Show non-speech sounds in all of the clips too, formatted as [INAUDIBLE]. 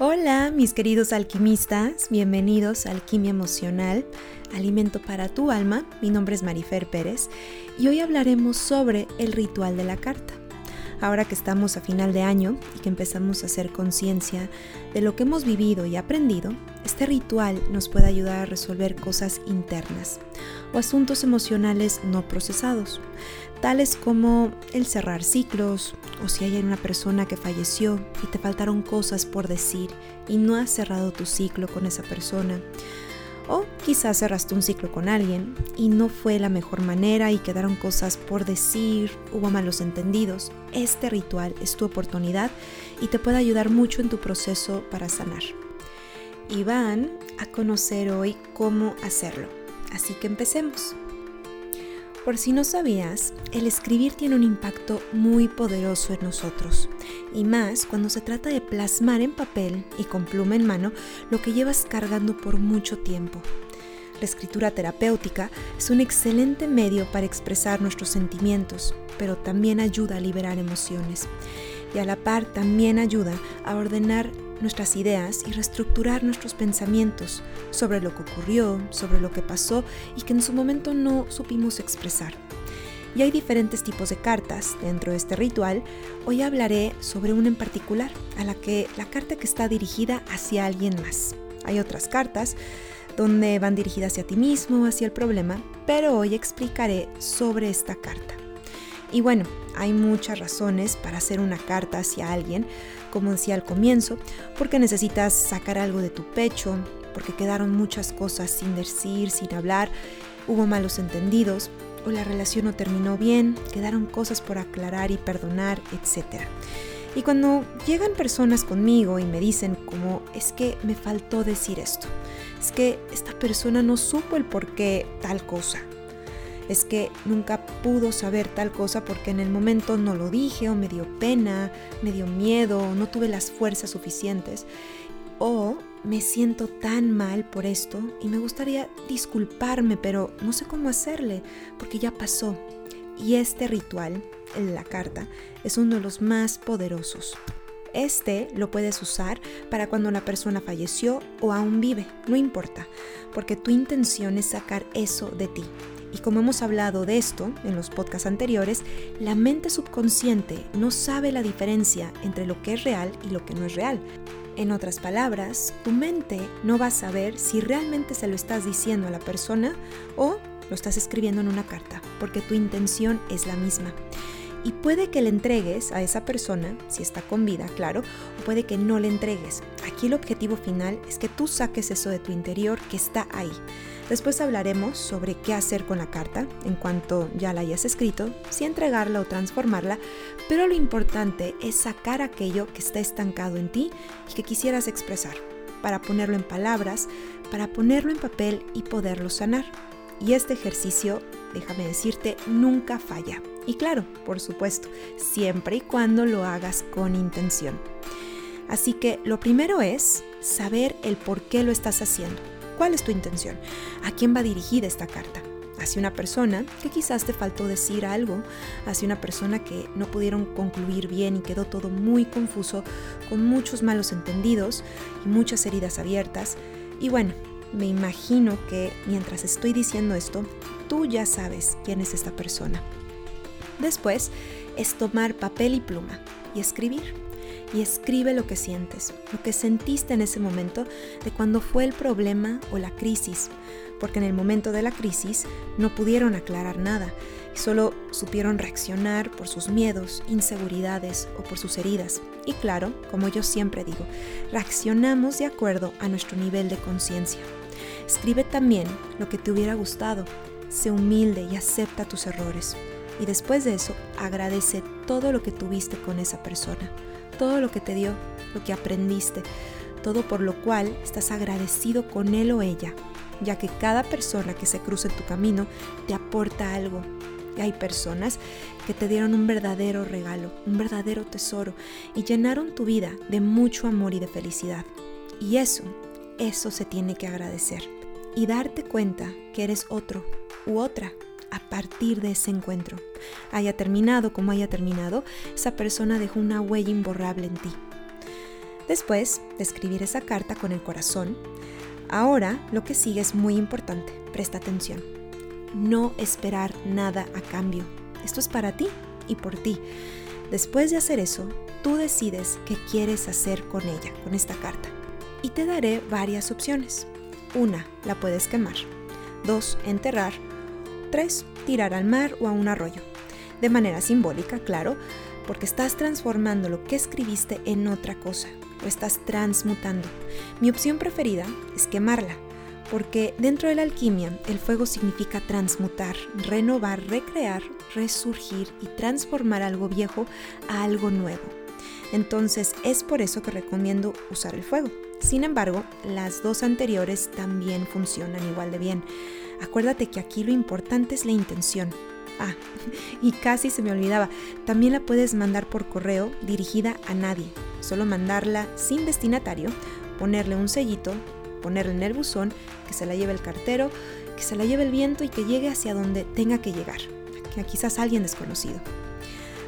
Hola, mis queridos alquimistas, bienvenidos a Alquimia Emocional, Alimento para tu alma. Mi nombre es Marifer Pérez y hoy hablaremos sobre el ritual de la carta. Ahora que estamos a final de año y que empezamos a hacer conciencia de lo que hemos vivido y aprendido, este ritual nos puede ayudar a resolver cosas internas o asuntos emocionales no procesados, tales como el cerrar ciclos o si hay una persona que falleció y te faltaron cosas por decir y no has cerrado tu ciclo con esa persona o quizás cerraste un ciclo con alguien y no fue la mejor manera y quedaron cosas por decir, hubo malos entendidos. Este ritual es tu oportunidad y te puede ayudar mucho en tu proceso para sanar. Y van a conocer hoy cómo hacerlo. Así que empecemos. Por si no sabías, el escribir tiene un impacto muy poderoso en nosotros, y más cuando se trata de plasmar en papel y con pluma en mano lo que llevas cargando por mucho tiempo. La escritura terapéutica es un excelente medio para expresar nuestros sentimientos, pero también ayuda a liberar emociones. Y a la par también ayuda a ordenar nuestras ideas y reestructurar nuestros pensamientos sobre lo que ocurrió, sobre lo que pasó y que en su momento no supimos expresar. Y hay diferentes tipos de cartas dentro de este ritual. Hoy hablaré sobre una en particular, a la que la carta que está dirigida hacia alguien más. Hay otras cartas donde van dirigidas hacia ti mismo, hacia el problema, pero hoy explicaré sobre esta carta. Y bueno, hay muchas razones para hacer una carta hacia alguien, como decía al comienzo, porque necesitas sacar algo de tu pecho, porque quedaron muchas cosas sin decir, sin hablar, hubo malos entendidos, o la relación no terminó bien, quedaron cosas por aclarar y perdonar, etc. Y cuando llegan personas conmigo y me dicen como es que me faltó decir esto, es que esta persona no supo el por qué tal cosa, es que nunca pudo saber tal cosa porque en el momento no lo dije o me dio pena, me dio miedo, no tuve las fuerzas suficientes. O me siento tan mal por esto y me gustaría disculparme, pero no sé cómo hacerle porque ya pasó. Y este ritual, la carta, es uno de los más poderosos. Este lo puedes usar para cuando la persona falleció o aún vive, no importa, porque tu intención es sacar eso de ti. Y como hemos hablado de esto en los podcasts anteriores, la mente subconsciente no sabe la diferencia entre lo que es real y lo que no es real. En otras palabras, tu mente no va a saber si realmente se lo estás diciendo a la persona o lo estás escribiendo en una carta, porque tu intención es la misma. Y puede que le entregues a esa persona, si está con vida, claro, o puede que no le entregues. Aquí el objetivo final es que tú saques eso de tu interior que está ahí. Después hablaremos sobre qué hacer con la carta en cuanto ya la hayas escrito, si entregarla o transformarla, pero lo importante es sacar aquello que está estancado en ti y que quisieras expresar, para ponerlo en palabras, para ponerlo en papel y poderlo sanar. Y este ejercicio, déjame decirte, nunca falla. Y claro, por supuesto, siempre y cuando lo hagas con intención. Así que lo primero es saber el por qué lo estás haciendo. ¿Cuál es tu intención? ¿A quién va dirigida esta carta? hacia una persona que quizás te faltó decir algo, hacia una persona que no pudieron concluir bien y quedó todo muy confuso, con muchos malos entendidos y muchas heridas abiertas. Y bueno, me imagino que mientras estoy diciendo esto, tú ya sabes quién es esta persona. Después es tomar papel y pluma y escribir. Y escribe lo que sientes, lo que sentiste en ese momento de cuando fue el problema o la crisis, porque en el momento de la crisis no pudieron aclarar nada y solo supieron reaccionar por sus miedos, inseguridades o por sus heridas. Y claro, como yo siempre digo, reaccionamos de acuerdo a nuestro nivel de conciencia. Escribe también lo que te hubiera gustado, sé humilde y acepta tus errores. Y después de eso, agradece todo lo que tuviste con esa persona, todo lo que te dio, lo que aprendiste, todo por lo cual estás agradecido con él o ella, ya que cada persona que se cruza en tu camino te aporta algo. Y hay personas que te dieron un verdadero regalo, un verdadero tesoro y llenaron tu vida de mucho amor y de felicidad. Y eso, eso se tiene que agradecer. Y darte cuenta que eres otro u otra a partir de ese encuentro. Haya terminado como haya terminado, esa persona dejó una huella imborrable en ti. Después de escribir esa carta con el corazón, ahora lo que sigue es muy importante. Presta atención. No esperar nada a cambio. Esto es para ti y por ti. Después de hacer eso, tú decides qué quieres hacer con ella, con esta carta. Y te daré varias opciones. Una, la puedes quemar. Dos, enterrar. Tres, tirar al mar o a un arroyo. De manera simbólica, claro, porque estás transformando lo que escribiste en otra cosa, o estás transmutando. Mi opción preferida es quemarla, porque dentro de la alquimia el fuego significa transmutar, renovar, recrear, resurgir y transformar algo viejo a algo nuevo. Entonces es por eso que recomiendo usar el fuego. Sin embargo, las dos anteriores también funcionan igual de bien. Acuérdate que aquí lo importante es la intención. Ah, [LAUGHS] y casi se me olvidaba, también la puedes mandar por correo dirigida a nadie. Solo mandarla sin destinatario, ponerle un sellito, ponerla en el buzón, que se la lleve el cartero, que se la lleve el viento y que llegue hacia donde tenga que llegar, que quizás alguien desconocido.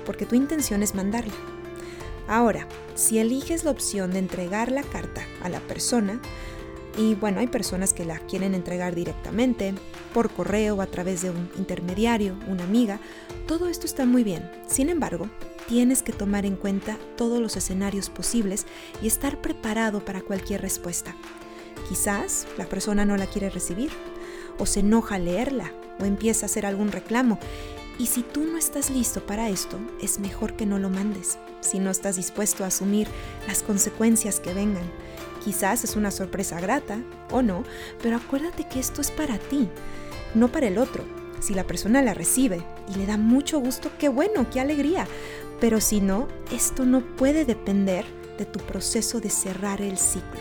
Porque tu intención es mandarla. Ahora, si eliges la opción de entregar la carta a la persona, y bueno, hay personas que la quieren entregar directamente, por correo o a través de un intermediario, una amiga, todo esto está muy bien. Sin embargo, tienes que tomar en cuenta todos los escenarios posibles y estar preparado para cualquier respuesta. Quizás la persona no la quiere recibir, o se enoja al leerla, o empieza a hacer algún reclamo. Y si tú no estás listo para esto, es mejor que no lo mandes, si no estás dispuesto a asumir las consecuencias que vengan. Quizás es una sorpresa grata o no, pero acuérdate que esto es para ti, no para el otro. Si la persona la recibe y le da mucho gusto, qué bueno, qué alegría. Pero si no, esto no puede depender de tu proceso de cerrar el ciclo.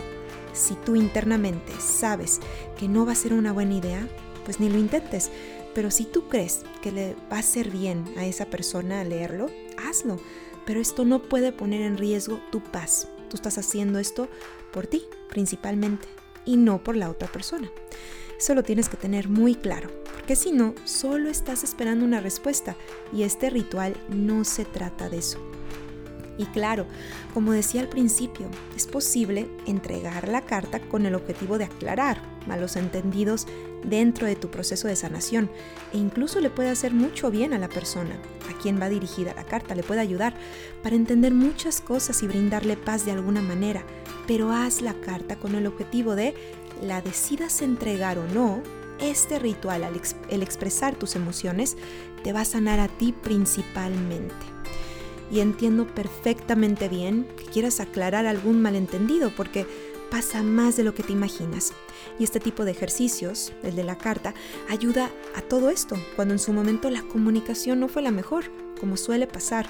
Si tú internamente sabes que no va a ser una buena idea, pues ni lo intentes. Pero si tú crees que le va a hacer bien a esa persona leerlo, hazlo. Pero esto no puede poner en riesgo tu paz. Tú estás haciendo esto por ti principalmente y no por la otra persona. Eso lo tienes que tener muy claro, porque si no, solo estás esperando una respuesta y este ritual no se trata de eso. Y claro, como decía al principio, es posible entregar la carta con el objetivo de aclarar malos entendidos dentro de tu proceso de sanación e incluso le puede hacer mucho bien a la persona a quien va dirigida la carta, le puede ayudar para entender muchas cosas y brindarle paz de alguna manera, pero haz la carta con el objetivo de la decidas entregar o no, este ritual, el expresar tus emociones, te va a sanar a ti principalmente y entiendo perfectamente bien que quieras aclarar algún malentendido porque pasa más de lo que te imaginas. Y este tipo de ejercicios, el de la carta, ayuda a todo esto, cuando en su momento la comunicación no fue la mejor, como suele pasar.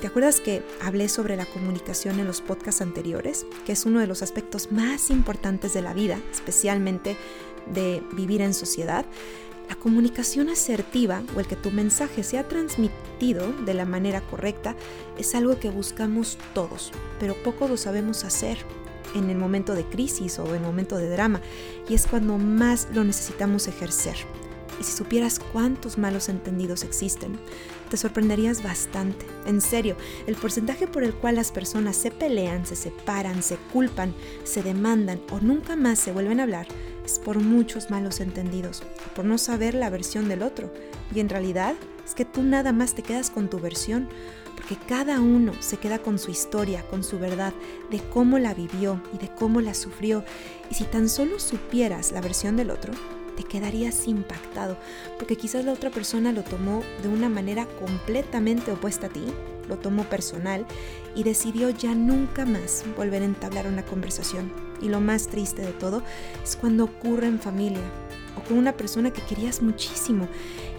¿Te acuerdas que hablé sobre la comunicación en los podcasts anteriores? Que es uno de los aspectos más importantes de la vida, especialmente de vivir en sociedad. La comunicación asertiva o el que tu mensaje sea transmitido de la manera correcta es algo que buscamos todos, pero poco lo sabemos hacer en el momento de crisis o en el momento de drama y es cuando más lo necesitamos ejercer. Y si supieras cuántos malos entendidos existen, te sorprenderías bastante. En serio, el porcentaje por el cual las personas se pelean, se separan, se culpan, se demandan o nunca más se vuelven a hablar por muchos malos entendidos, por no saber la versión del otro. Y en realidad es que tú nada más te quedas con tu versión, porque cada uno se queda con su historia, con su verdad, de cómo la vivió y de cómo la sufrió. Y si tan solo supieras la versión del otro, te quedarías impactado, porque quizás la otra persona lo tomó de una manera completamente opuesta a ti, lo tomó personal y decidió ya nunca más volver a entablar una conversación. Y lo más triste de todo es cuando ocurre en familia o con una persona que querías muchísimo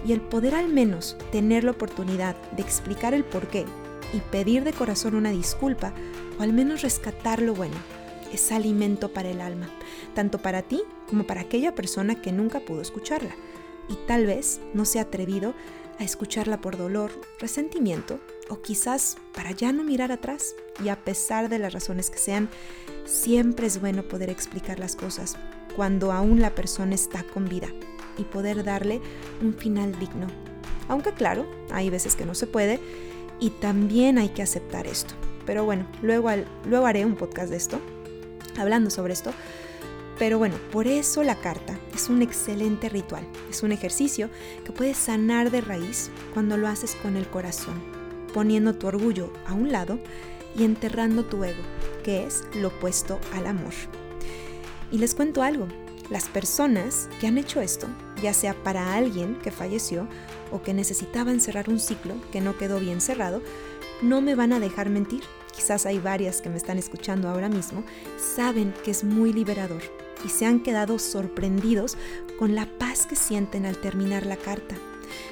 y el poder al menos tener la oportunidad de explicar el por qué y pedir de corazón una disculpa o al menos rescatar lo bueno es alimento para el alma, tanto para ti como para aquella persona que nunca pudo escucharla y tal vez no se ha atrevido a escucharla por dolor, resentimiento o quizás para ya no mirar atrás. Y a pesar de las razones que sean, siempre es bueno poder explicar las cosas cuando aún la persona está con vida y poder darle un final digno. Aunque claro, hay veces que no se puede y también hay que aceptar esto. pero bueno, luego, luego haré un podcast de esto, hablando sobre esto. Pero bueno, por eso la carta es un excelente ritual. Es un ejercicio que puedes sanar de raíz cuando lo haces con el corazón, poniendo tu orgullo a un lado y enterrando tu ego, que es lo opuesto al amor. Y les cuento algo, las personas que han hecho esto, ya sea para alguien que falleció o que necesitaban cerrar un ciclo que no quedó bien cerrado, no me van a dejar mentir. Quizás hay varias que me están escuchando ahora mismo, saben que es muy liberador y se han quedado sorprendidos con la paz que sienten al terminar la carta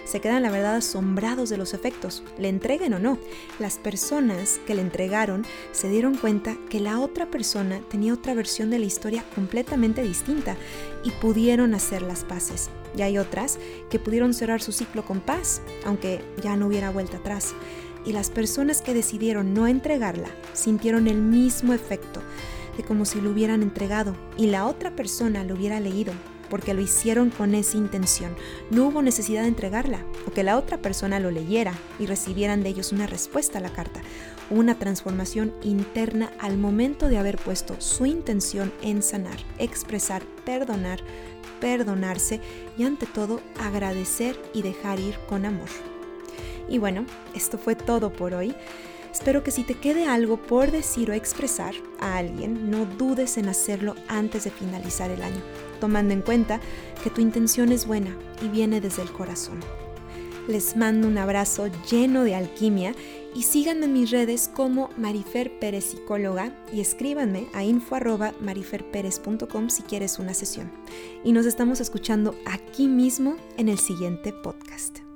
se quedan la verdad asombrados de los efectos, le entreguen o no. Las personas que le entregaron se dieron cuenta que la otra persona tenía otra versión de la historia completamente distinta y pudieron hacer las paces. Y hay otras que pudieron cerrar su ciclo con paz, aunque ya no hubiera vuelta atrás. Y las personas que decidieron no entregarla sintieron el mismo efecto de como si lo hubieran entregado y la otra persona lo hubiera leído porque lo hicieron con esa intención. No hubo necesidad de entregarla o que la otra persona lo leyera y recibieran de ellos una respuesta a la carta. Una transformación interna al momento de haber puesto su intención en sanar, expresar, perdonar, perdonarse y ante todo agradecer y dejar ir con amor. Y bueno, esto fue todo por hoy. Espero que si te quede algo por decir o expresar a alguien, no dudes en hacerlo antes de finalizar el año, tomando en cuenta que tu intención es buena y viene desde el corazón. Les mando un abrazo lleno de alquimia y síganme en mis redes como Marifer Pérez Psicóloga y escríbanme a info.mariferperez.com si quieres una sesión. Y nos estamos escuchando aquí mismo en el siguiente podcast.